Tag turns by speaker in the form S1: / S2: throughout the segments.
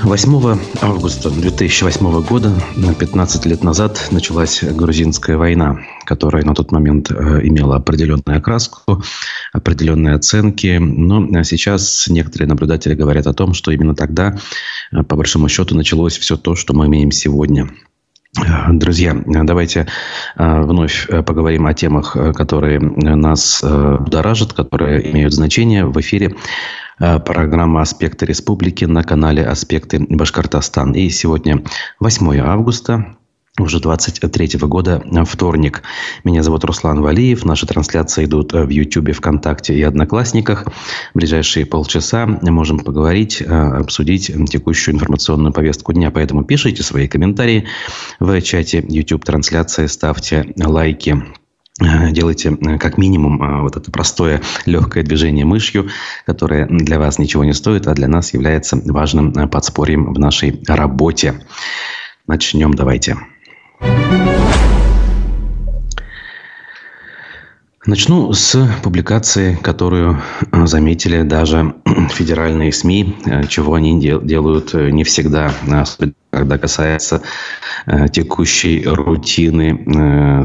S1: 8 августа 2008 года, 15 лет назад, началась грузинская война, которая на тот момент э, имела определенную окраску, определенные оценки. Но сейчас некоторые наблюдатели говорят о том, что именно тогда, э, по большому счету, началось все то, что мы имеем сегодня. Э, друзья, давайте вновь поговорим о темах, которые нас будоражат, которые имеют значение в эфире Э, программа «Аспекты республики» на канале «Аспекты Башкортостан». И сегодня 8 августа, уже 23 года, вторник. Меня зовут Руслан Валиев. Наши трансляции идут в YouTube, ВКонтакте и Одноклассниках. В ближайшие полчаса можем поговорить, э, обсудить текущую информационную повестку дня. Поэтому пишите свои комментарии в чате YouTube трансляции, ставьте лайки. Э, делайте э, как минимум э, вот это простое легкое движение мышью, которое для вас ничего не стоит, а для нас является важным подспорьем в нашей работе. Начнем давайте. Начну с публикации, которую заметили даже федеральные СМИ, чего они делают не всегда, когда касается текущей рутины,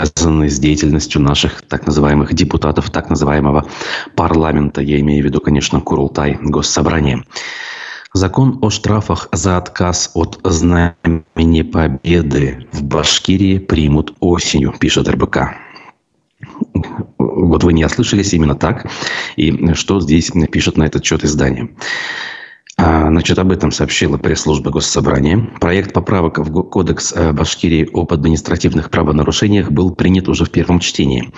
S1: связанные с деятельностью наших так называемых депутатов так называемого парламента. Я имею в виду, конечно, Курултай, Госсобрание. Закон о штрафах за отказ от знамени победы в Башкирии примут осенью, пишет РБК. Вот вы не ослышались именно так. И что здесь пишет на этот счет издание? А, значит, об этом сообщила пресс-служба Госсобрания. Проект поправок в Кодекс э, Башкирии об административных правонарушениях был принят уже в первом чтении.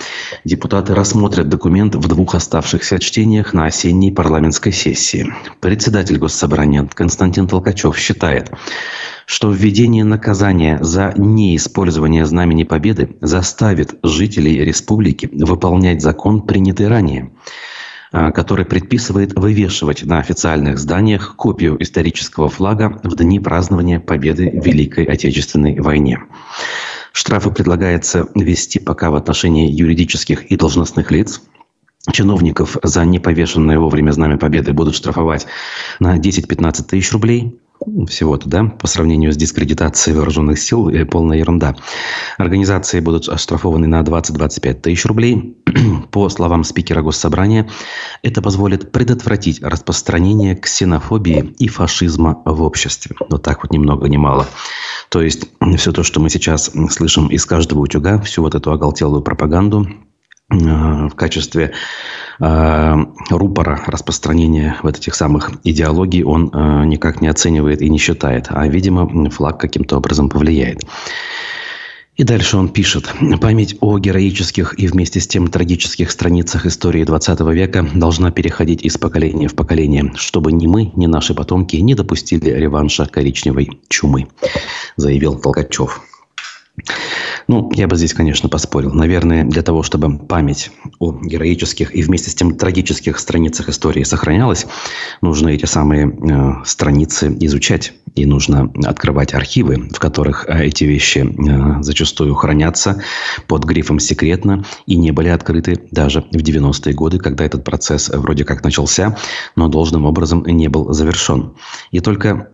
S1: Депутаты рассмотрят документ в двух оставшихся чтениях на осенней парламентской сессии. Председатель Госсобрания Константин Толкачев считает, что введение наказания за неиспользование Знамени Победы заставит жителей республики выполнять закон, принятый ранее – который предписывает вывешивать на официальных зданиях копию исторического флага в дни празднования победы в Великой Отечественной войне. Штрафы предлагается ввести пока в отношении юридических и должностных лиц, Чиновников за неповешенное вовремя Знамя Победы будут штрафовать на 10-15 тысяч рублей всего-то, да, по сравнению с дискредитацией вооруженных сил, э, полная ерунда. Организации будут оштрафованы на 20-25 тысяч рублей. По словам спикера Госсобрания, это позволит предотвратить распространение ксенофобии и фашизма в обществе. Вот так вот ни много ни мало. То есть все то, что мы сейчас слышим из каждого утюга, всю вот эту оголтелую пропаганду, э, в качестве э, рупора распространения вот этих самых идеологий он э, никак не оценивает и не считает, а, видимо, флаг каким-то образом повлияет. И дальше он пишет. Память о героических и вместе с тем трагических страницах истории 20 века должна переходить из поколения в поколение, чтобы ни мы, ни наши потомки не допустили реванша коричневой чумы, заявил Толкачев. Ну, я бы здесь, конечно, поспорил. Наверное, для того, чтобы память о героических и вместе с тем трагических страницах истории сохранялась, нужно эти самые э, страницы изучать. И нужно открывать архивы, в которых э, эти вещи э, зачастую хранятся под грифом «секретно» и не были открыты даже в 90-е годы, когда этот процесс вроде как начался, но должным образом не был завершен. И только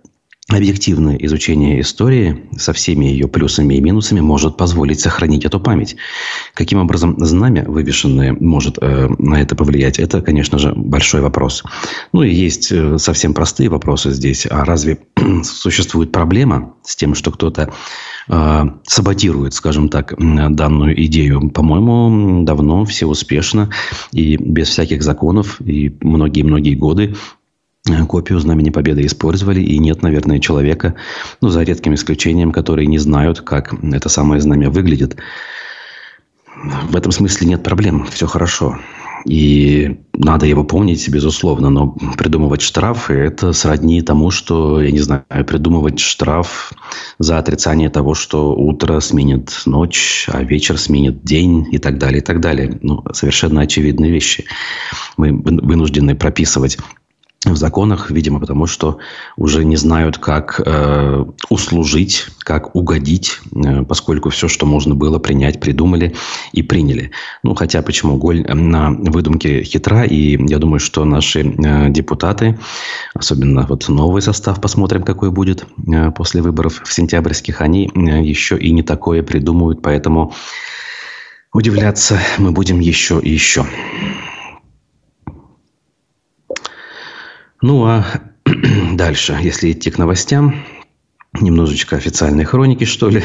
S1: Объективное изучение истории со всеми ее плюсами и минусами может позволить сохранить эту память. Каким образом знамя, вывешенное, может э, на это повлиять, это, конечно же, большой вопрос. Ну и есть э, совсем простые вопросы здесь. А разве существует проблема с тем, что кто-то э, саботирует, скажем так, данную идею? По-моему, давно, все успешно и без всяких законов и многие-многие годы копию Знамени Победы использовали, и нет, наверное, человека, ну, за редким исключением, которые не знают, как это самое знамя выглядит. В этом смысле нет проблем, все хорошо. И надо его помнить, безусловно, но придумывать штрафы – это сродни тому, что, я не знаю, придумывать штраф за отрицание того, что утро сменит ночь, а вечер сменит день и так далее, и так далее. Ну, совершенно очевидные вещи. Мы вынуждены прописывать в законах, видимо, потому что уже не знают, как э, услужить, как угодить, э, поскольку все, что можно было принять, придумали и приняли. Ну, хотя почему голь на выдумке хитра, и я думаю, что наши э, депутаты, особенно вот новый состав, посмотрим, какой будет э, после выборов в сентябрьских, они э, еще и не такое придумывают, поэтому удивляться мы будем еще и еще. Ну, а дальше, если идти к новостям, немножечко официальной хроники, что ли.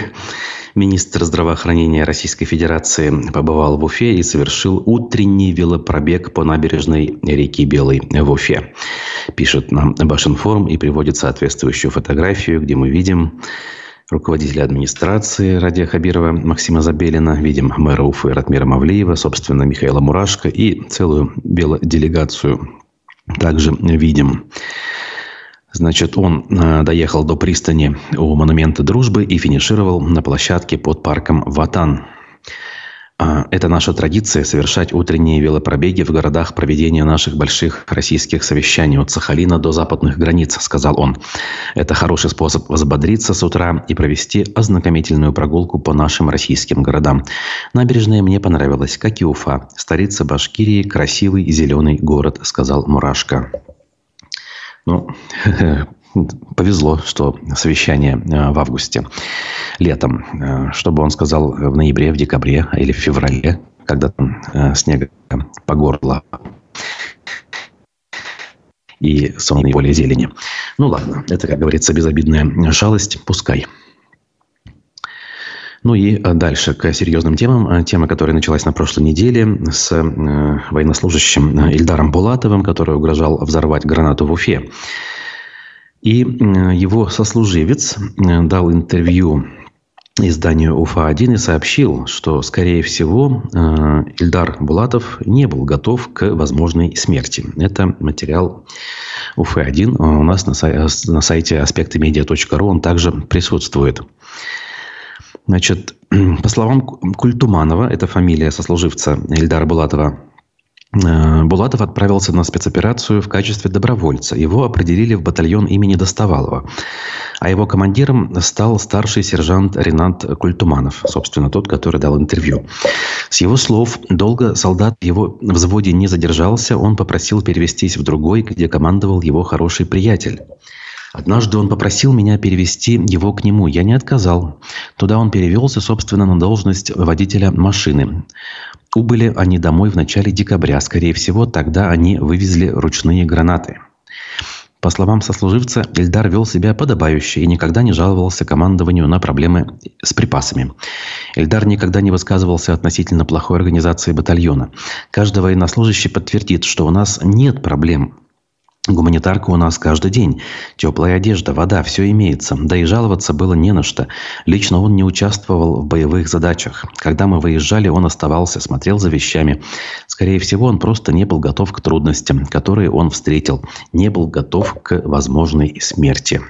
S1: Министр здравоохранения Российской Федерации побывал в Уфе и совершил утренний велопробег по набережной реки Белой в Уфе. Пишет нам Башинформ и приводит соответствующую фотографию, где мы видим руководителя администрации Радия Хабирова Максима Забелина, видим мэра Уфы Ратмира Мавлиева, собственно, Михаила Мурашко и целую делегацию также видим. Значит, он э, доехал до пристани у монумента дружбы и финишировал на площадке под парком Ватан. А, это наша традиция – совершать утренние велопробеги в городах проведения наших больших российских совещаний от Сахалина до западных границ, сказал он. Это хороший способ взбодриться с утра и провести ознакомительную прогулку по нашим российским городам. Набережная мне понравилась, как и Уфа. Столица Башкирии – красивый зеленый город, сказал Мурашко. Ну, повезло, что совещание э, в августе, летом. Э, что бы он сказал в ноябре, в декабре или в феврале, когда там э, снега по горло и сонные поле зелени. Ну ладно, это, как говорится, безобидная шалость, пускай. Ну и дальше к серьезным темам. Тема, которая началась на прошлой неделе с военнослужащим Ильдаром Булатовым, который угрожал взорвать гранату в Уфе. И его сослуживец э, дал интервью изданию УФА-1 и сообщил, что, скорее всего, э, Ильдар Булатов не был готов к возможной смерти. Это материал УФА-1 у нас на, сайте аспектымедиа.ру, он также присутствует. Значит, по словам Культуманова, это фамилия сослуживца Ильдара Булатова, Э, Булатов отправился на спецоперацию в качестве добровольца. Его определили в батальон имени Достовалова. А его командиром стал старший сержант Ренат Культуманов, собственно, тот, который дал интервью. С его слов, долго солдат в его взводе не задержался, он попросил перевестись в другой, где командовал его хороший приятель. Однажды он попросил меня перевести его к нему. Я не отказал. Туда он перевелся, собственно, на должность водителя машины. Убыли они домой в начале декабря. Скорее всего, тогда они вывезли ручные гранаты. По словам сослуживца, Ильдар вел себя подобающе и никогда не жаловался командованию на проблемы с припасами. Ильдар никогда не высказывался относительно плохой организации батальона. Каждый военнослужащий подтвердит, что у нас нет проблем Гуманитарка у нас каждый день. Теплая одежда, вода, все имеется. Да и жаловаться было не на что. Лично он не участвовал в боевых задачах. Когда мы выезжали, он оставался, смотрел за вещами. Скорее всего, он просто не был готов к трудностям, которые он встретил. Не был готов к возможной смерти.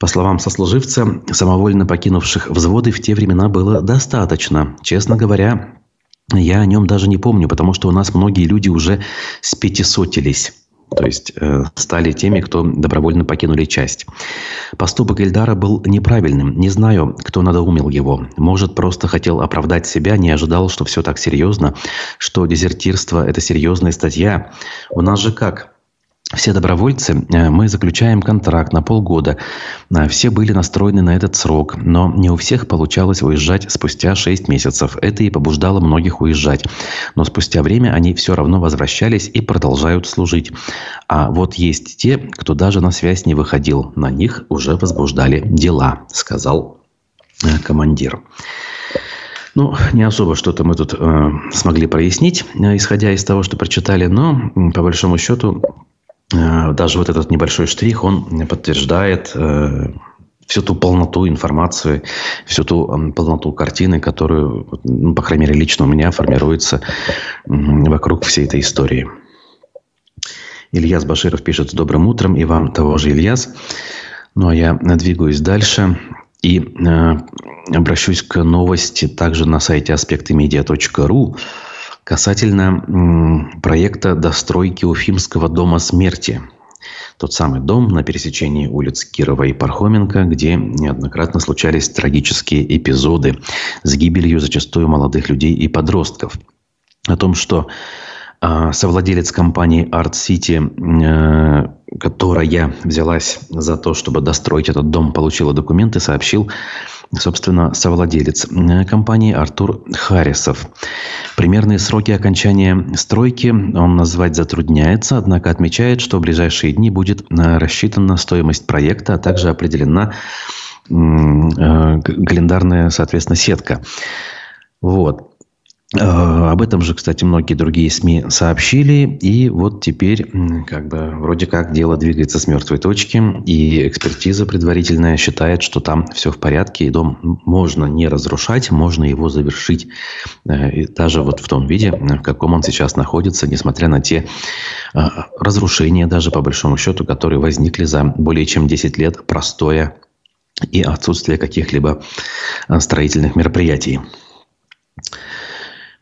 S1: По словам сослуживца, самовольно покинувших взводы в те времена было достаточно. Честно говоря, я о нем даже не помню, потому что у нас многие люди уже спятисотились то есть э, стали теми, кто добровольно покинули часть. Поступок Эльдара был неправильным. Не знаю, кто надоумил его. Может, просто хотел оправдать себя, не ожидал, что все так серьезно, что дезертирство – это серьезная статья. У нас же как? Все добровольцы, э, мы заключаем контракт на полгода. Э, все были настроены на этот срок, но не у всех получалось уезжать спустя 6 месяцев. Это и побуждало многих уезжать. Но спустя время они все равно возвращались и продолжают служить. А вот есть те, кто даже на связь не выходил. На них уже возбуждали дела, сказал э, командир. Ну, не особо что-то мы тут э, смогли прояснить, исходя из того, что прочитали, но по большому счету даже вот этот небольшой штрих, он подтверждает э, всю ту полноту информации, всю ту полноту картины, которую, ну, по крайней мере, лично у меня формируется вокруг всей этой истории. Ильяс Баширов пишет «С добрым утром» и вам того же, Ильяс. Ну, а я двигаюсь дальше и э, обращусь к новости также на сайте аспектымедиа.ру, касательно проекта достройки Уфимского дома смерти. Тот самый дом на пересечении улиц Кирова и Пархоменко, где неоднократно случались трагические эпизоды с гибелью зачастую молодых людей и подростков. О том, что совладелец компании Art City, э, которая взялась за то, чтобы достроить этот дом, получила документы, сообщил, собственно, совладелец э, компании Артур Харрисов. Примерные сроки окончания стройки он назвать затрудняется, однако отмечает, что в ближайшие дни будет э, рассчитана стоимость проекта, а также определена календарная, соответственно, сетка. Вот. Э, об этом же, кстати, многие другие СМИ сообщили. И вот теперь как бы вроде как дело двигается с мертвой точки. И экспертиза предварительная считает, что там все в порядке. И дом можно не разрушать, можно его завершить. Э, и даже вот в том виде, в каком он сейчас находится, несмотря на те э, разрушения, даже по большому счету, которые возникли за более чем 10 лет простоя и отсутствия каких-либо строительных мероприятий.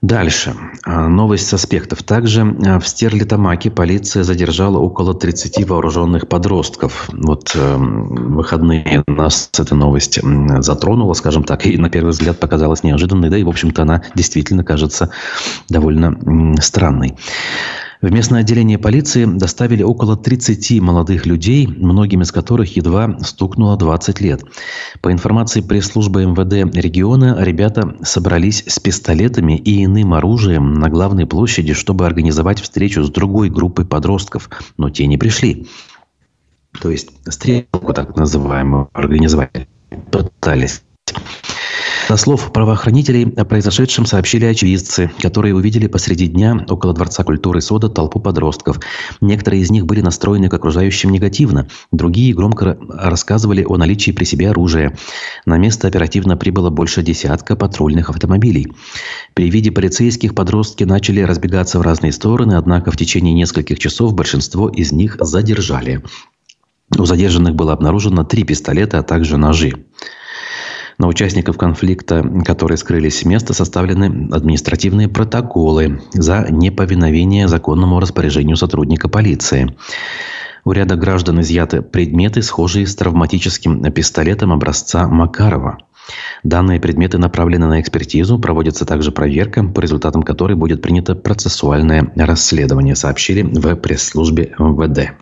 S1: Дальше. А, новость с аспектов. Также а, в Стерлитамаке полиция задержала около 30 вооруженных подростков. Вот э, выходные нас эта новость затронула, скажем так, и на первый взгляд показалась неожиданной, да и, в общем-то, она действительно кажется довольно странной. В местное отделение полиции доставили около 30 молодых людей, многим из которых едва стукнуло 20 лет. По информации пресс-службы МВД региона, ребята собрались с пистолетами и иным оружием на главной площади, чтобы организовать встречу с другой группой подростков, но те не пришли. То есть стрелку так называемую организовать пытались. Со слов правоохранителей о произошедшем сообщили очевидцы, которые увидели посреди дня около Дворца культуры Сода толпу подростков. Некоторые из них были настроены к окружающим негативно, другие громко рассказывали о наличии при себе оружия. На место оперативно прибыло больше десятка патрульных автомобилей. При виде полицейских подростки начали разбегаться в разные стороны, однако в течение нескольких часов большинство из них задержали. У задержанных было обнаружено три пистолета, а также ножи. На участников конфликта, которые скрылись с места, составлены административные протоколы за неповиновение законному распоряжению сотрудника полиции. У ряда граждан изъяты предметы, схожие с травматическим пистолетом образца Макарова. Данные предметы направлены на экспертизу, проводится также проверка, по результатам которой будет принято процессуальное расследование, сообщили в пресс-службе МВД.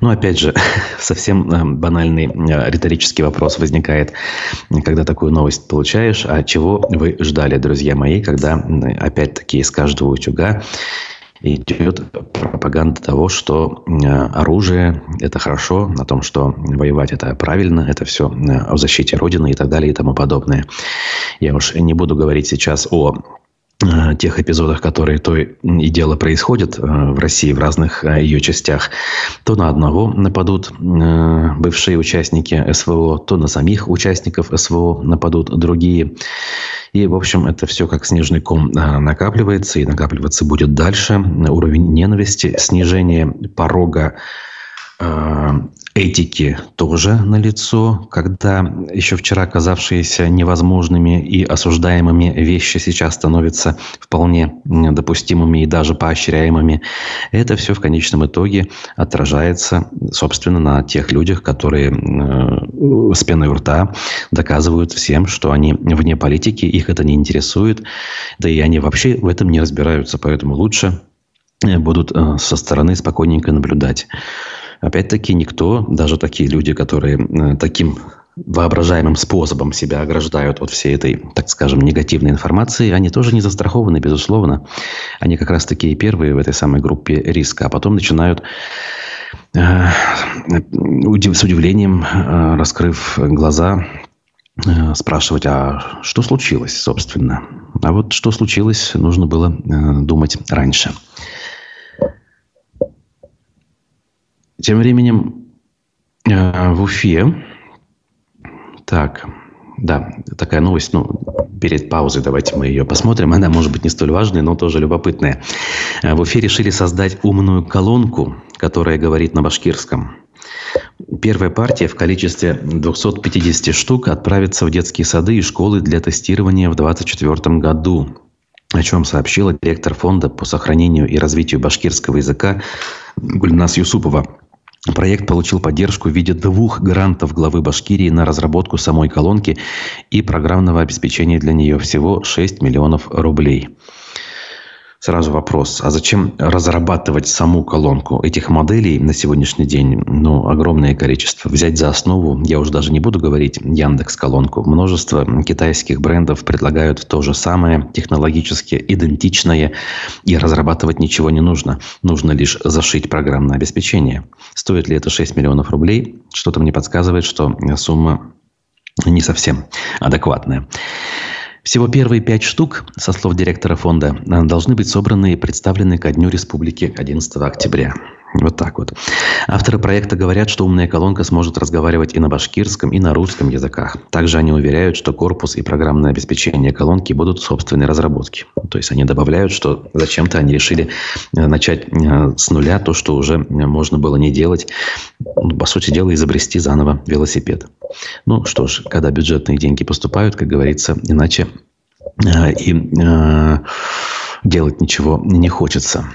S1: Но опять же, совсем э, банальный э, риторический вопрос возникает, когда такую новость получаешь. А чего вы ждали, друзья мои, когда опять-таки из каждого утюга идет пропаганда того, что э, оружие – это хорошо, о том, что воевать – это правильно, это все о защите Родины и так далее и тому подобное. Я уж не буду говорить сейчас о тех эпизодах, которые то и дело происходят э, в России в разных э, ее частях, то на одного нападут бывшие участники СВО, то на самих участников СВО нападут другие. И, в общем, это все как снежный ком накапливается и накапливаться будет дальше. Уровень ненависти, снижение порога этики тоже налицо, когда еще вчера казавшиеся невозможными и осуждаемыми вещи сейчас становятся вполне допустимыми и даже поощряемыми. Это все в конечном итоге отражается, собственно, на тех людях, которые э, с пеной у рта доказывают всем, что они вне политики, их это не интересует, да и они вообще в этом не разбираются, поэтому лучше э, будут э, со стороны спокойненько наблюдать. Опять-таки никто, даже такие люди, которые э, таким воображаемым способом себя ограждают от всей этой, так скажем, негативной информации, они тоже не застрахованы, безусловно. Они как раз такие первые в этой самой группе риска, а потом начинают э, с удивлением, э, раскрыв глаза, спрашивать, а что случилось, собственно? А вот что случилось, нужно было думать раньше. Тем временем э, в Уфе, так, да, такая новость, ну, перед паузой давайте мы ее посмотрим. Она может быть не столь важная, но тоже любопытная. Э, в Уфе решили создать умную колонку, которая говорит на башкирском. Первая партия в количестве 250 штук отправится в детские сады и школы для тестирования в 2024 году. о чем сообщила директор фонда по сохранению и развитию башкирского языка Гульнас Юсупова. Проект получил поддержку в виде двух грантов главы Башкирии на разработку самой колонки и программного обеспечения для нее. Всего 6 миллионов рублей. Сразу вопрос, а зачем разрабатывать саму колонку? Этих моделей на сегодняшний день ну, огромное количество. Взять за основу, я уже даже не буду говорить Яндекс колонку. Множество китайских брендов предлагают то же самое, технологически идентичное, и разрабатывать ничего не нужно. Нужно лишь зашить программное обеспечение. Стоит ли это 6 миллионов рублей? Что-то мне подсказывает, что сумма не совсем адекватная. Всего первые пять штук, со слов директора фонда, должны быть собраны и представлены ко Дню Республики 11 октября. Вот так вот. Авторы проекта говорят, что умная колонка сможет разговаривать и на башкирском, и на русском языках. Также они уверяют, что корпус и программное обеспечение колонки будут собственной разработки. То есть они добавляют, что зачем-то они решили э, начать э, с нуля то, что уже можно было не делать. Ну, по сути дела, изобрести заново велосипед. Ну что ж, когда бюджетные деньги поступают, как говорится, иначе э, и делать ничего не хочется.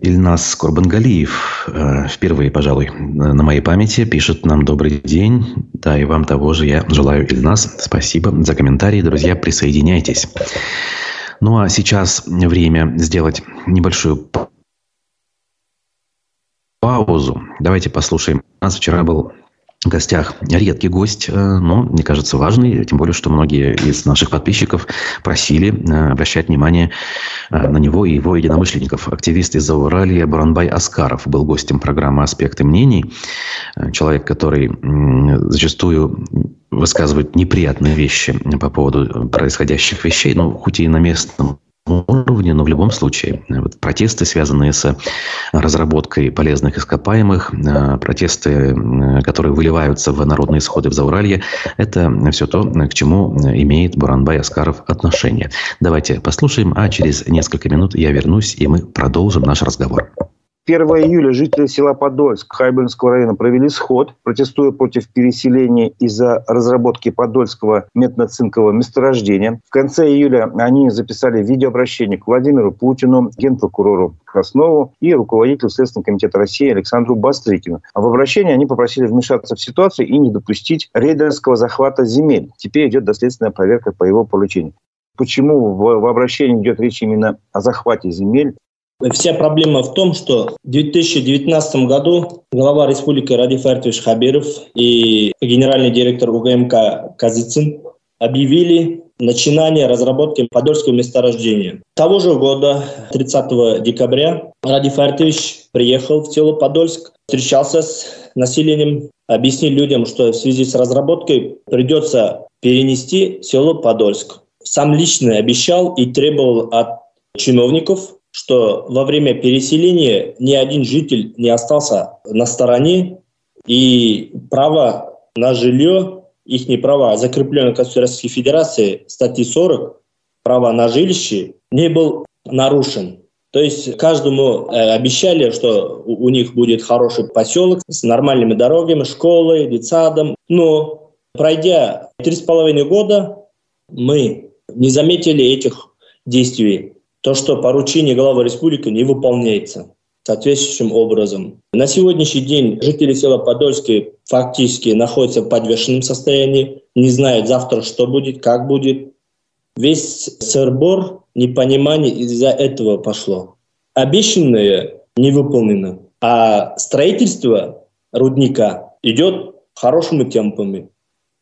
S1: Ильнас Корбангалиев э, впервые, пожалуй, на моей памяти пишет нам «Добрый день». Да, и вам того же я желаю, Ильнас. Спасибо за комментарии. Друзья, присоединяйтесь. Ну, а сейчас время сделать небольшую паузу. Давайте послушаем. У нас вчера был гостях редкий гость, э, но, мне кажется, важный, тем более, что многие из наших подписчиков просили э, обращать внимание э, на него и его единомышленников. Активист из Зауралья Буранбай Аскаров был гостем программы «Аспекты мнений». Человек, который зачастую высказывает неприятные вещи по поводу происходящих вещей, ну, хоть и на местном уровне, но в любом случае э, вот протесты, связанные с разработкой полезных ископаемых, э, протесты, э, которые выливаются в народные исходы в Зауралье, это все то, к чему имеет Буранбай Аскаров отношение. Давайте послушаем, а через несколько минут я вернусь, и мы продолжим наш разговор.
S2: 1 июля жители села Подольск Хайбельского района провели сход, протестуя против переселения из-за разработки Подольского метноцинкового месторождения. В конце июля они записали видеообращение к Владимиру Путину, генпрокурору Краснову и руководителю Следственного комитета России Александру Бастрыкину. А в обращении они попросили вмешаться в ситуацию и не допустить рейдерского захвата земель. Теперь идет доследственная проверка по его поручению. Почему в обращении идет речь именно о захвате земель?
S3: Вся проблема в том, что в 2019 году глава республики Радиф Артович Хабиров и генеральный директор УГМК Казицын объявили начинание разработки Подольского месторождения. Того же года, 30 декабря, Радиф Артович приехал в село Подольск, встречался с населением, объяснил людям, что в связи с разработкой придется перенести село Подольск. Сам лично обещал и требовал от чиновников что во время переселения ни один житель не остался на стороне, и право на жилье, их не права, закрепленное Российской Федерации, статьи 40, право на жилище, не был нарушен. То есть каждому э, обещали, что у них будет хороший поселок с нормальными дорогами, школой, детсадом. Но пройдя три с половиной года, мы не заметили этих действий то, что поручение главы республики не выполняется соответствующим образом. На сегодняшний день жители села Подольские фактически находятся в подвешенном состоянии, не знают завтра, что будет, как будет. Весь сырбор, непонимание из-за этого пошло. Обещанное не выполнено, а строительство рудника идет хорошими темпами.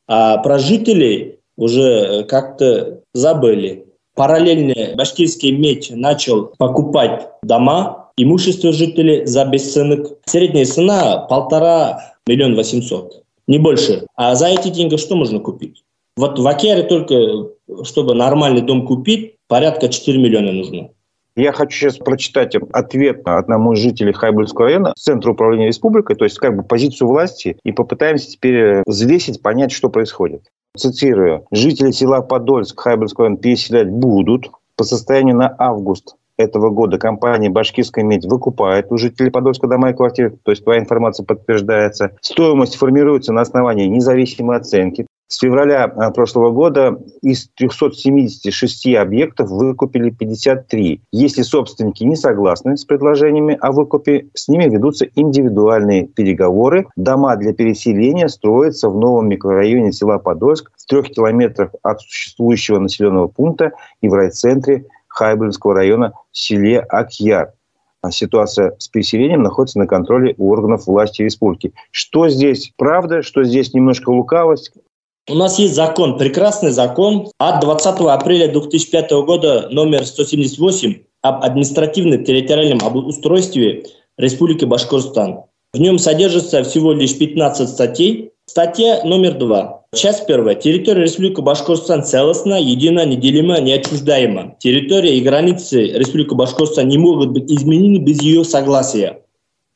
S3: А про жителей уже как-то забыли. Параллельно башкирский медь начал покупать дома, имущество жителей за бесценок. Средняя цена полтора миллиона восемьсот, не больше. А за эти деньги что можно купить? Вот в Акере только, чтобы нормальный дом купить, порядка 4 миллиона нужно.
S2: Я хочу сейчас прочитать ответ одному из жителей Хайбульского района, Центра управления республикой, то есть как бы позицию власти, и попытаемся теперь взвесить, понять, что происходит. Цитирую. Жители села Подольск Хайбельского района переселять будут. По состоянию на август этого года компания «Башкирская медь» выкупает у жителей Подольска дома и квартиры, то есть твоя информация подтверждается. Стоимость формируется на основании независимой оценки. С февраля э, прошлого года из 376 объектов выкупили 53. Если собственники не согласны с предложениями о выкупе, с ними ведутся индивидуальные переговоры. Дома для переселения строятся в новом микрорайоне села Подольск в трех километрах от существующего населенного пункта и в райцентре Хайбельского района в селе Акьяр. А ситуация с переселением находится на контроле у органов власти республики. Что здесь правда, что здесь немножко лукавость,
S3: у нас есть закон, прекрасный закон от 20 апреля 2005 года номер 178 об административно-территориальном обустройстве Республики Башкортостан. В нем содержится всего лишь 15 статей. Статья номер 2. Часть первая. Территория Республики Башкортостан целостна, едина, неделима, неотчуждаема. Территория и границы Республики Башкортостан не могут быть изменены без ее согласия.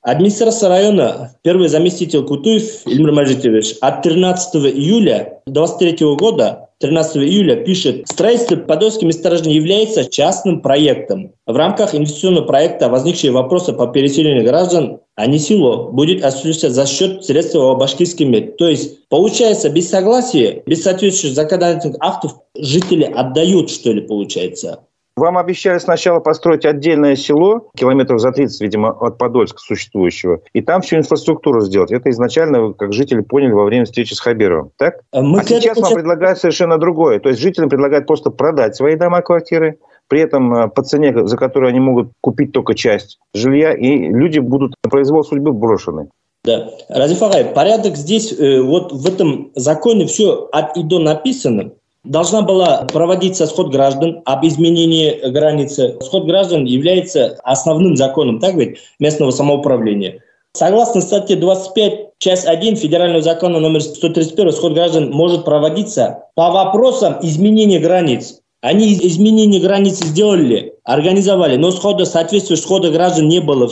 S3: Администрация района, первый заместитель Кутуев Ильмир Мажитович, от 13 июля 2023 года 13 июля пишет, строительство Подольского месторождения является частным проектом. В рамках инвестиционного проекта возникшие вопросы по переселению граждан, а не село, будет осуществляться за счет средств башкирский мед. То есть, получается, без согласия, без соответствующих законодательных актов жители отдают, что ли, получается.
S2: Вам обещали сначала построить отдельное село, километров за 30, видимо, от Подольска существующего, и там всю инфраструктуру сделать. Это изначально, как жители поняли во время встречи с Хабировым. Так? А Мы а сейчас вам предлагают совершенно другое. То есть жителям предлагают просто продать свои дома, квартиры, при этом э, по цене, за которую они могут купить только часть жилья, и люди будут на произвол судьбы брошены.
S3: Да. Разиф Агай, порядок здесь, э, вот в этом законе все от и до написано. Должна была проводиться сход граждан об изменении границы. Сход граждан является основным законом, так ведь, местного самоуправления. Согласно статье 25, часть 1 Федерального закона номер 131, сход граждан может проводиться по вопросам изменения границ. Они изменение границ сделали, организовали, но схода, соответствующего схода граждан не было.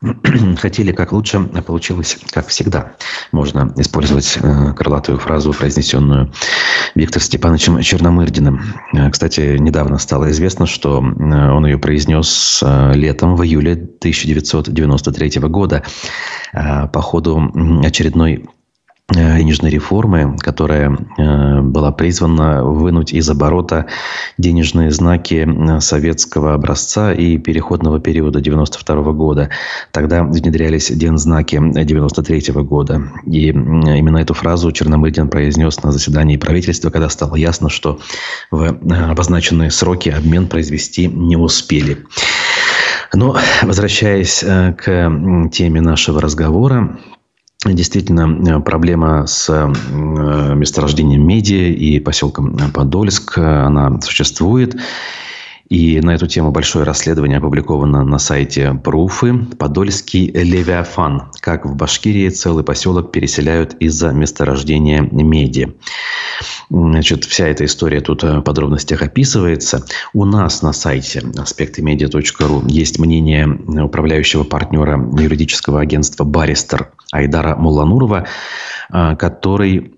S1: хотели как лучше, а получилось как всегда. Можно использовать э, крылатую фразу, произнесенную Виктором Степановичем Черномырдиным. Э, кстати, недавно стало известно, что э, он ее произнес э, летом, в июле 1993 года по ходу очередной денежной реформы, которая э, была призвана вынуть из оборота денежные знаки э, советского образца и переходного периода 92 года. Тогда внедрялись дензнаки 93 года. И именно эту фразу Черномырдин произнес на заседании правительства, когда стало ясно, что в обозначенные сроки обмен произвести не успели. Но, возвращаясь к теме нашего разговора, Действительно, э, проблема с э, месторождением меди и поселком Подольск, э, она существует. И на эту тему большое расследование опубликовано на сайте Пруфы. Подольский Левиафан. Как в Башкирии целый поселок переселяют из-за месторождения меди. Значит, вся эта история тут в подробностях описывается. У нас на сайте аспектымедиа.ру есть мнение управляющего партнера юридического агентства «Баристер» Айдара Муланурова, который Э,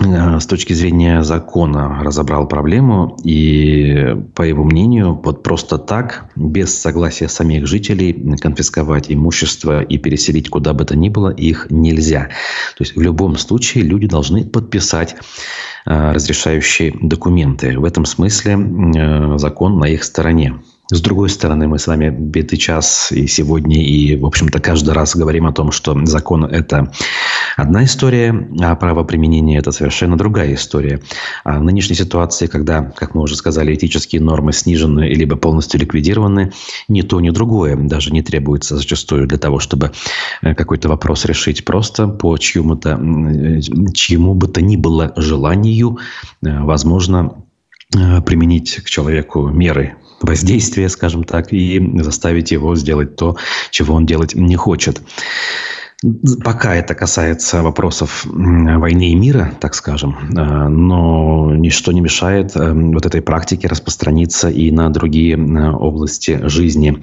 S1: с точки зрения закона разобрал проблему и, по его мнению, вот просто так, без согласия самих жителей, конфисковать имущество и переселить куда бы то ни было их нельзя. То есть в любом случае люди должны подписать э, разрешающие документы. В этом смысле э, закон на их стороне. С другой стороны, мы с вами битый час и сегодня, и, в общем-то, каждый раз говорим о том, что закон – это одна история, а правоприменение – это совершенно другая история. А в нынешней ситуации, когда, как мы уже сказали, этические нормы снижены либо полностью ликвидированы, ни то, ни другое даже не требуется зачастую для того, чтобы э, какой-то вопрос решить просто по чьему-то, чьему бы то ни было желанию, э, возможно, э, применить к человеку меры воздействия, скажем так, и заставить его сделать то, чего он делать не хочет. Пока это касается вопросов войны и мира, так скажем, э, но ничто не мешает э, вот этой практике распространиться и на другие области жизни.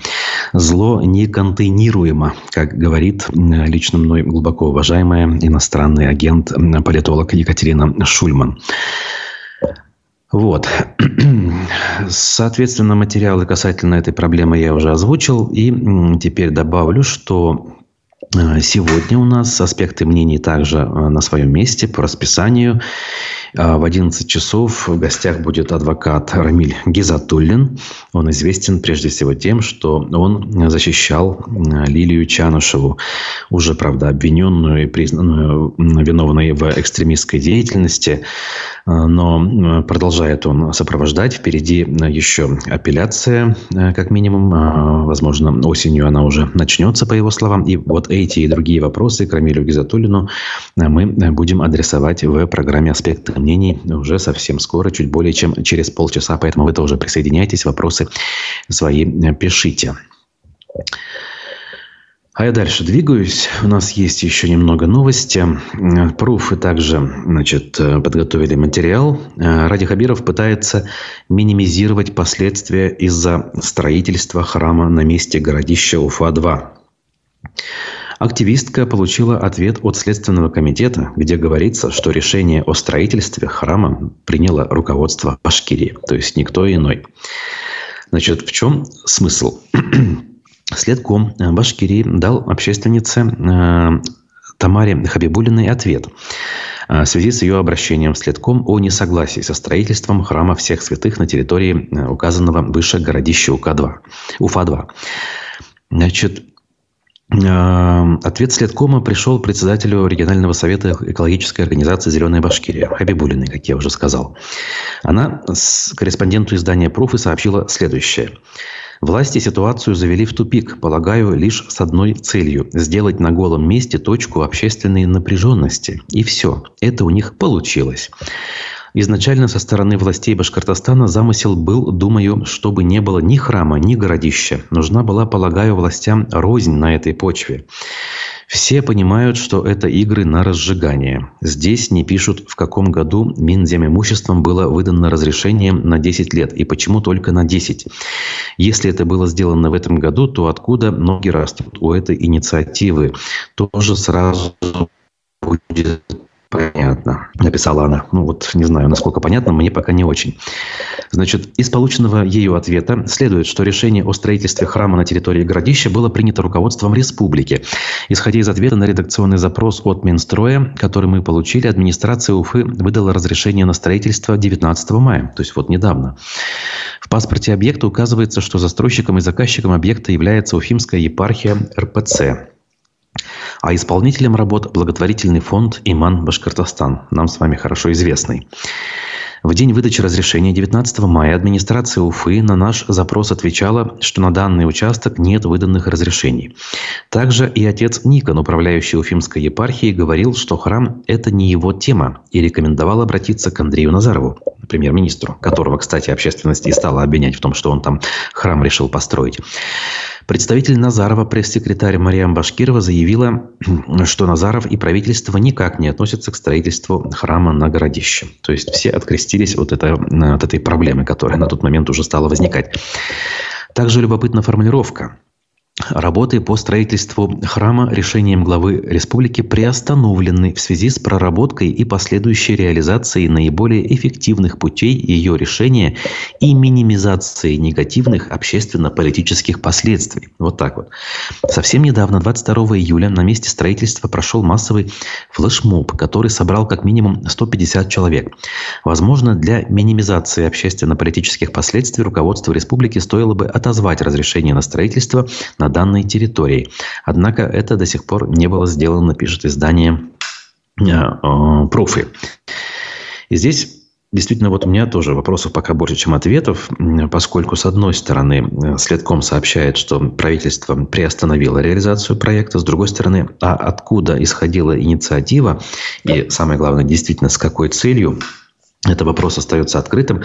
S1: Зло неконтейнируемо, как говорит лично мной глубоко уважаемая иностранный агент, политолог Екатерина Шульман. Вот. Соответственно, материалы касательно этой проблемы я уже озвучил. И теперь добавлю, что Сегодня у нас аспекты мнений также на своем месте по расписанию. А, в 11 часов в гостях будет адвокат Рамиль Гизатуллин. Он известен прежде всего тем, что он защищал Лилию Чанушеву, уже, правда, обвиненную и признанную виновной в экстремистской деятельности. Но продолжает он сопровождать. Впереди еще апелляция, э, как минимум. Возможно, осенью она уже начнется, по его словам. И вот эти и другие вопросы к Рамилю Гизатуллину мы будем адресовать в программе «Аспекты мнений» уже совсем скоро, чуть более чем через полчаса. Поэтому вы тоже присоединяйтесь, вопросы свои пишите. А я дальше двигаюсь. У нас есть еще немного новости. Пруфы также значит, подготовили материал. Ради Хабиров пытается минимизировать последствия из-за строительства храма на месте городища Уфа-2. Активистка получила ответ от Следственного комитета, где говорится, что решение о строительстве храма приняло руководство Башкирии, то есть никто иной. Значит, в чем смысл? Следком э, Башкирии дал общественнице э, Тамаре Хабибулиной ответ э, в связи с ее обращением следком о несогласии со строительством храма всех святых на территории указанного выше городища УК-2, Уфа-2. Значит, Ответ следкома пришел председателю регионального совета экологической организации «Зеленая Башкирия» Хабибулиной, как я уже сказал. Она с корреспонденту издания «Пруфы» сообщила следующее. Власти ситуацию завели в тупик, полагаю, лишь с одной целью – сделать на голом месте точку общественной напряженности. И все. Это у них получилось. Изначально со стороны властей Башкортостана замысел был, думаю, чтобы не было ни храма, ни городища. Нужна была, полагаю, властям рознь на этой почве. Все понимают, что это игры на разжигание. Здесь не пишут, в каком году Минземимуществом было выдано разрешение на 10 лет и почему только на 10. Если это было сделано в этом году, то откуда ноги растут у этой инициативы? Тоже сразу будет Понятно, написала она. Ну вот, не знаю, насколько понятно, мне пока не очень. Значит, из полученного ею ответа следует, что решение о строительстве храма на территории городища было принято руководством республики. Исходя из ответа на редакционный запрос от Минстроя, который мы получили, администрация Уфы выдала разрешение на строительство 19 мая, то есть вот недавно. В паспорте объекта указывается, что застройщиком и заказчиком объекта является Уфимская епархия РПЦ. А исполнителем работ благотворительный фонд «Иман Башкортостан», нам с вами хорошо известный. В день выдачи разрешения 19 мая администрация Уфы на наш запрос отвечала, что на данный участок нет выданных разрешений. Также и отец Никон, управляющий Уфимской епархией, говорил, что храм – это не его тема, и рекомендовал обратиться к Андрею Назарову, премьер-министру, которого, кстати, общественность и стала обвинять в том, что он там храм решил построить. Представитель Назарова, пресс-секретарь Мариам Башкирова, заявила, что Назаров и правительство никак не относятся к строительству храма на городище. То есть все открестились от, это, от этой проблемы, которая на тот момент уже стала возникать. Также любопытна формулировка. Работы по строительству храма решением главы республики приостановлены в связи с проработкой и последующей реализацией наиболее эффективных путей ее решения и минимизацией негативных общественно-политических последствий. Вот так вот. Совсем недавно, 22 июля, на месте строительства прошел массовый флешмоб, который собрал как минимум 150 человек. Возможно, для минимизации общественно-политических последствий руководство республики стоило бы отозвать разрешение на строительство на данной территории. Однако это до сих пор не было сделано, пишет издание э, э, Пруфы. И здесь Действительно, вот у меня тоже вопросов пока больше, чем ответов, поскольку, с одной стороны, э, Следком сообщает, что правительство приостановило реализацию проекта, с другой стороны, а откуда исходила инициатива, и самое главное, действительно, с какой целью, это вопрос остается открытым.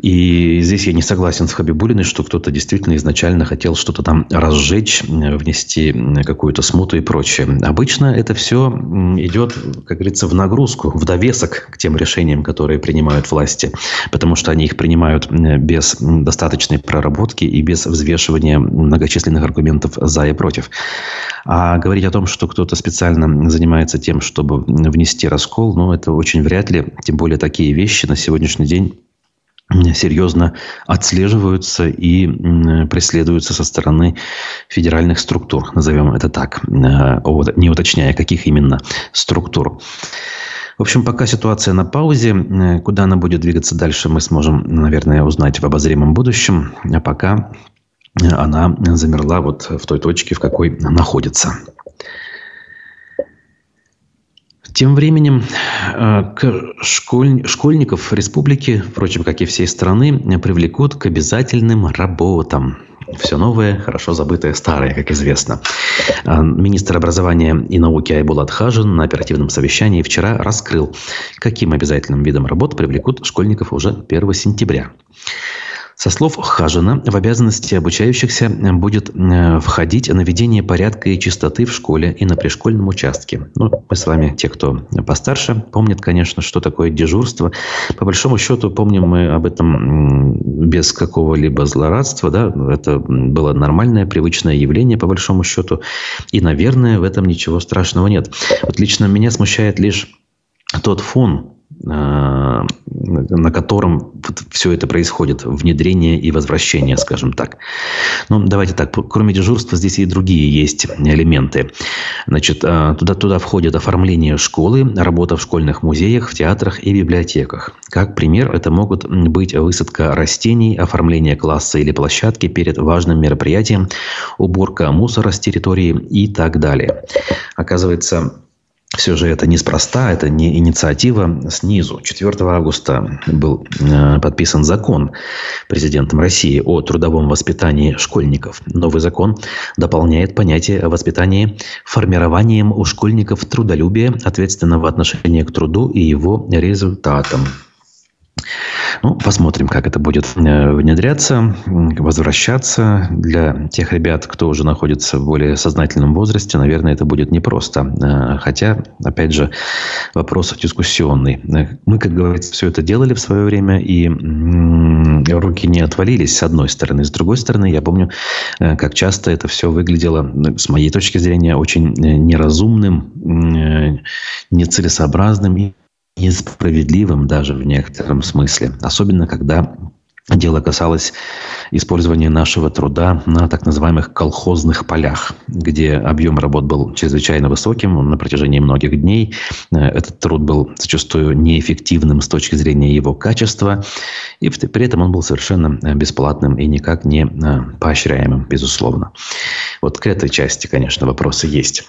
S1: И здесь я не согласен с Хабибулиной, что кто-то действительно изначально хотел что-то там разжечь, внести какую-то смуту и прочее. Обычно это все идет, как говорится, в нагрузку, в довесок к тем решениям, которые принимают власти, потому что они их принимают без достаточной проработки и без взвешивания многочисленных аргументов за и против. А говорить о том, что кто-то специально занимается тем, чтобы внести раскол, ну, это очень вряд ли. Тем более такие вещи на сегодняшний день серьезно отслеживаются и преследуются со стороны федеральных структур, назовем это так, э, не уточняя, каких именно структур. В общем, пока ситуация на паузе. Э, куда она будет двигаться дальше, мы сможем, наверное, узнать в обозримом будущем. А пока она замерла вот в той точке, в какой находится. Тем временем э, к школь... школьников республики, впрочем, как и всей страны, привлекут к обязательным работам. Все новое, хорошо забытое старое, как известно. Э, министр образования и науки Айбулат Хажин на оперативном совещании вчера раскрыл, каким обязательным видом работ привлекут школьников уже 1 сентября. Со слов Хажина, в обязанности обучающихся будет э, входить наведение порядка и чистоты в школе и на пришкольном участке. Ну, мы с вами, те, кто постарше, помнят, конечно, что такое дежурство. По большому счету, помним мы об этом без какого-либо злорадства. Да? Это было нормальное, привычное явление, по большому счету. И, наверное, в этом ничего страшного нет. Вот лично меня смущает лишь тот фон, Э, на котором все это происходит, внедрение и возвращение, скажем так. Ну, давайте так, кроме дежурства здесь и другие есть элементы. Значит, э, туда, туда входит оформление школы, работа в школьных музеях, в театрах и библиотеках. Как пример, это могут быть высадка растений, оформление класса или площадки перед важным мероприятием, уборка мусора с территории и так далее. Оказывается, все же это неспроста, это не инициатива снизу. 4 августа был э, подписан закон президентом России о трудовом воспитании школьников. Новый закон дополняет понятие о воспитании формированием у школьников трудолюбия, ответственного отношения к труду и его результатам. Ну, посмотрим, как это будет э, внедряться, возвращаться. Для тех ребят, кто уже находится в более сознательном возрасте, наверное, это будет непросто. Э, хотя, опять же, вопрос дискуссионный. Э, мы, как говорится, все это делали в свое время, и руки не отвалились с одной стороны. С другой стороны, я помню, как часто это все выглядело, с моей точки зрения, очень неразумным, нецелесообразным и несправедливым даже в некотором смысле. Особенно, когда Дело касалось использования нашего труда на так называемых колхозных полях, где объем работ был чрезвычайно высоким на протяжении многих дней. Этот труд был зачастую неэффективным с точки зрения его качества, и при этом он был совершенно бесплатным и никак не э, поощряемым, безусловно. Вот к этой части, конечно, вопросы есть.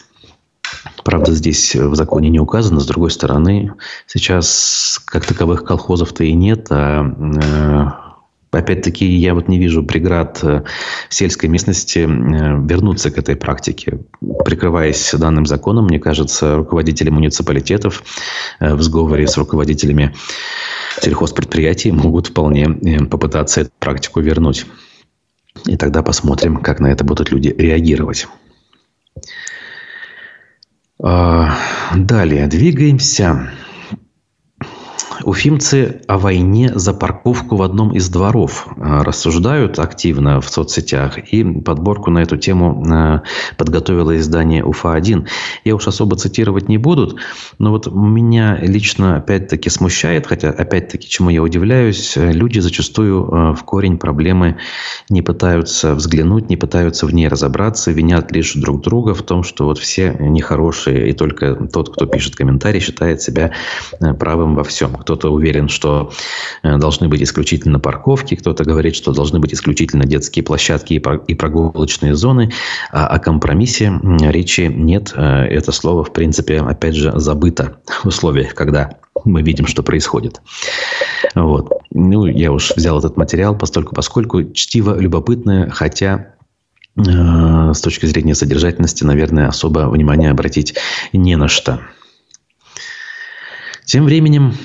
S1: Правда, здесь в законе не указано. С другой стороны, сейчас как таковых колхозов-то и нет, а э, Опять-таки, я вот не вижу преград э, в сельской местности э, вернуться к этой практике. Прикрываясь данным законом, мне кажется, руководители муниципалитетов в сговоре с руководителями сельхозпредприятий могут вполне попытаться эту практику вернуть. И тогда посмотрим, как на это будут люди реагировать. А, далее, двигаемся. Уфимцы о войне за парковку в одном из дворов а, рассуждают активно в соцсетях. И подборку на эту тему а, подготовило издание УФА-1. Я уж особо цитировать не буду, но вот меня лично опять-таки смущает, хотя опять-таки чему я удивляюсь, люди зачастую в корень проблемы не пытаются взглянуть, не пытаются в ней разобраться, винят лишь друг друга в том, что вот все нехорошие, и только тот, кто пишет комментарий, считает себя э, правым во всем. Кто-то уверен, что э, должны быть исключительно парковки, кто-то говорит, что должны быть исключительно детские площадки и прогулочные зоны, а о компромиссе речи нет. Э, это слово, в принципе, опять же, забыто в условиях, когда мы видим, что происходит. Вот. Ну, я уж взял этот материал, постольку, поскольку чтиво любопытное, хотя э, с точки зрения содержательности, наверное, особо внимания обратить не на что. Тем временем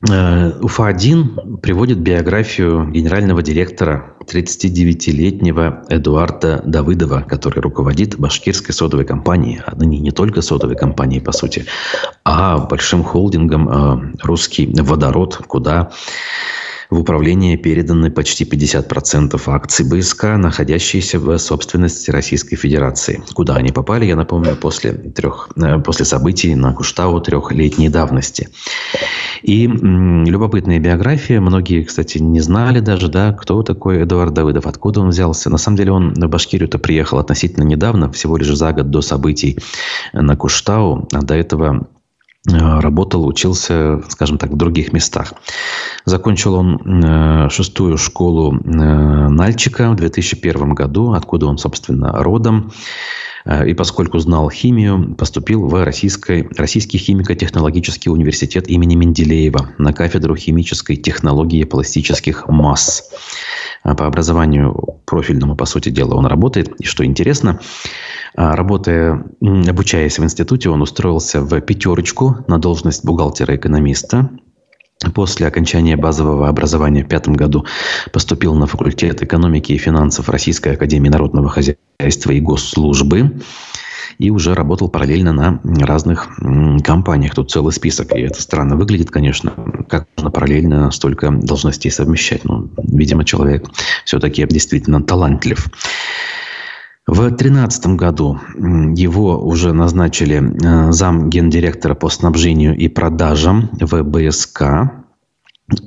S1: УФА-1 приводит биографию генерального директора 39-летнего Эдуарда Давыдова, который руководит башкирской содовой компанией, а ныне не только содовой компанией, по сути, а большим холдингом э, «Русский водород», куда В управление переданы почти 50% акций БСК, находящиеся в собственности Российской Федерации. Куда они попали, я напомню, после, трех, э, после событий на Куштау трехлетней давности. И любопытная биография. Многие, кстати, не знали даже, да, кто такой Эдуард Давыдов, откуда он взялся. На самом деле он в Башкирию-то приехал относительно недавно, всего лишь за год до событий на Куштау. А до этого работал, учился, скажем так, в других местах. Закончил он э, шестую школу э, Нальчика в 2001 году, откуда он, собственно, родом. Э, и поскольку знал химию, поступил в Российской, Российский химико-технологический университет имени Менделеева на кафедру химической технологии пластических масс. Э, по образованию профильному, по сути дела, он работает. И что интересно, э, работая, обучаясь в институте, он устроился в пятерочку на должность бухгалтера-экономиста После окончания базового образования в пятом году поступил на факультет экономики и финансов Российской Академии Народного Хозяйства и Госслужбы и уже работал параллельно на разных компаниях. Тут целый список, и это странно выглядит, конечно, как можно параллельно столько должностей совмещать. Ну, видимо, человек все-таки действительно талантлив. В 2013 году его уже назначили э, зам гендиректора по снабжению и продажам в БСК.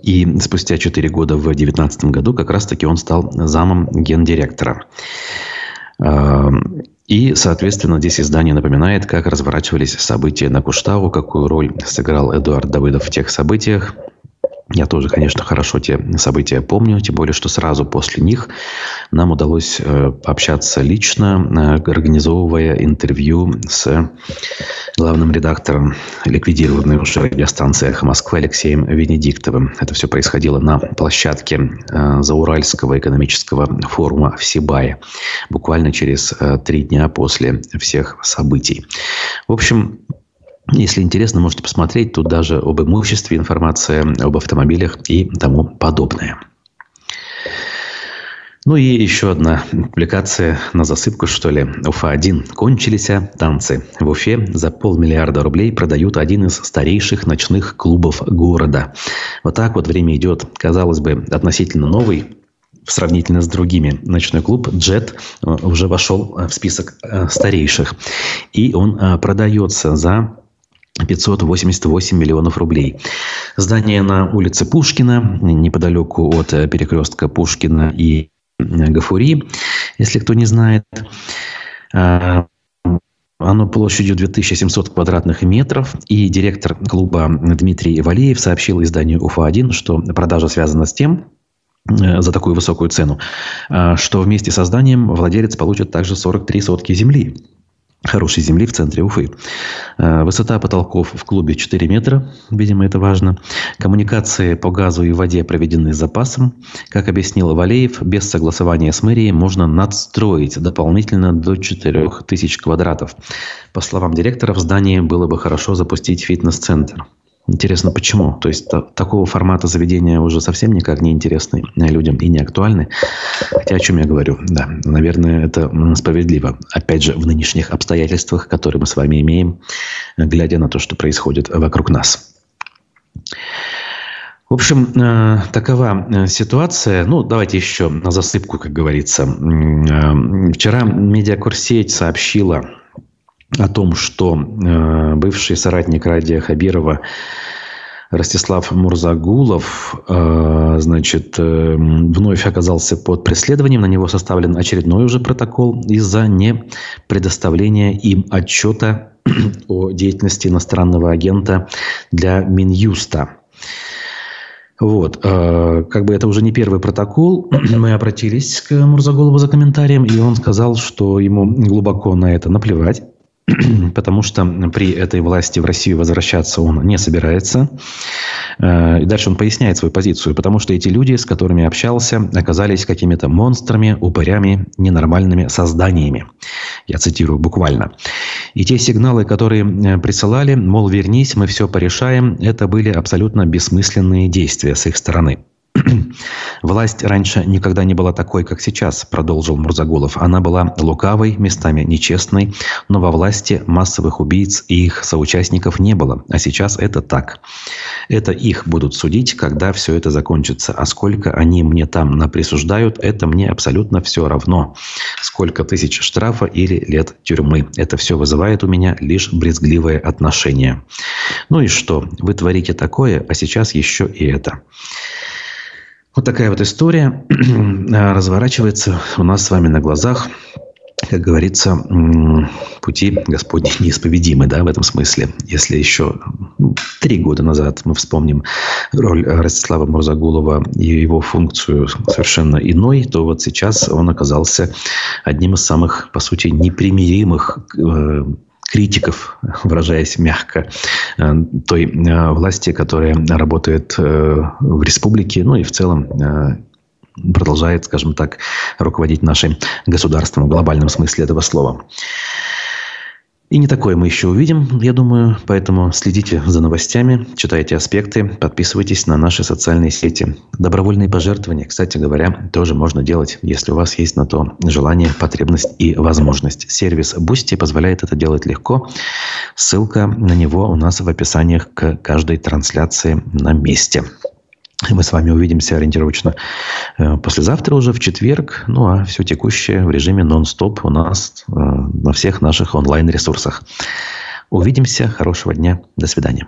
S1: И спустя 4 года в 2019 году как раз-таки он стал замом гендиректора. Э, и, соответственно, здесь издание напоминает, как разворачивались события на Куштау, какую роль сыграл Эдуард Давыдов в тех событиях. Я тоже, конечно, хорошо те события помню, тем более, что сразу после них нам удалось э, общаться лично, э, организовывая интервью с главным редактором ликвидированной уже радиостанции «Эхо Москвы» Алексеем Венедиктовым. Это все происходило на площадке э, Зауральского экономического форума в Сибае, буквально через три дня после всех событий. В общем, если интересно, можете посмотреть. Тут даже об имуществе информация, об автомобилях и тому подобное. Ну и еще одна публикация на засыпку, что ли. Уфа-1. Кончились танцы. В Уфе за полмиллиарда рублей продают один из старейших ночных клубов города. Вот так вот время идет. Казалось бы, относительно новый, сравнительно с другими. Ночной клуб «Джет» уже вошел в список э, старейших. И он э, продается за 588 миллионов рублей. Здание на улице Пушкина, неподалеку от э, перекрестка Пушкина и э, Гафури, если кто не знает. А, оно площадью 2700 квадратных метров. И директор клуба Дмитрий Валеев сообщил изданию УФА-1, что продажа связана с тем, э, за такую высокую цену, что вместе со зданием владелец получит также 43 сотки земли хорошей земли в центре Уфы. Э, высота потолков в клубе 4 метра, видимо, это важно. Коммуникации по газу и воде проведены с запасом. Как объяснил Валеев, без согласования с мэрией можно надстроить дополнительно до 4000 квадратов. По словам директора, в здании было бы хорошо запустить фитнес-центр. Интересно, почему? То есть такого формата заведения уже совсем никак не интересны людям и не актуальны. Хотя о чем я говорю? Да, наверное, это справедливо. Опять же, в нынешних обстоятельствах, которые мы с вами имеем, глядя на то, что происходит вокруг нас. В общем, э, такова э, ситуация. Ну, давайте еще на засыпку, как говорится. Э, вчера медиакурсеть сообщила о том, что э, бывший соратник Радия Хабирова Ростислав Мурзагулов, э, значит, э, вновь оказался под преследованием. На него составлен очередной уже протокол из-за не предоставления им отчета о деятельности иностранного агента для Минюста. Вот, как бы это уже не первый протокол. Мы обратились к Мурзагулову за комментарием, и он сказал, что ему глубоко на это наплевать. потому что при этой власти в Россию возвращаться он не собирается. Э, и дальше он поясняет свою позицию, потому что эти люди, с которыми общался, оказались какими-то монстрами, упырями, ненормальными созданиями. Я цитирую буквально. И те сигналы, которые э, присылали, мол, вернись, мы все порешаем, это были абсолютно бессмысленные действия с их стороны. Власть раньше никогда не была такой, как сейчас, продолжил Мурзагулов. Она была лукавой, местами нечестной, но во власти массовых убийц и их соучастников не было. А сейчас это так. Это их будут судить, когда все это закончится. А сколько они мне там наприсуждают, это мне абсолютно все равно. Сколько тысяч штрафа или лет тюрьмы. Это все вызывает у меня лишь брезгливое отношение. Ну и что? Вы творите такое, а сейчас еще и это. Вот такая вот история разворачивается у нас с вами на глазах. Как говорится, пути Господни неисповедимы, да, в этом смысле. Если еще ну, три года назад мы вспомним роль Ростислава Мурзагулова и его функцию совершенно иной, то вот сейчас он оказался одним из самых, по сути, непримиримых э, критиков, выражаясь мягко, э, той э, власти, которая работает э, в республике, ну и в целом продолжает, скажем так, руководить нашим государством в глобальном смысле этого слова. И не такое мы еще увидим, я думаю. Поэтому следите за новостями, читайте аспекты, подписывайтесь на наши социальные сети. Добровольные пожертвования, кстати говоря, тоже можно делать, если у вас есть на то желание, потребность и возможность. Сервис Boosty позволяет это делать легко. Ссылка на него у нас в описаниях к каждой трансляции на месте. Мы с вами увидимся ориентировочно э, послезавтра уже в четверг. Ну а все текущее в режиме нон-стоп у нас э, на всех наших онлайн-ресурсах. Увидимся. Хорошего дня. До свидания.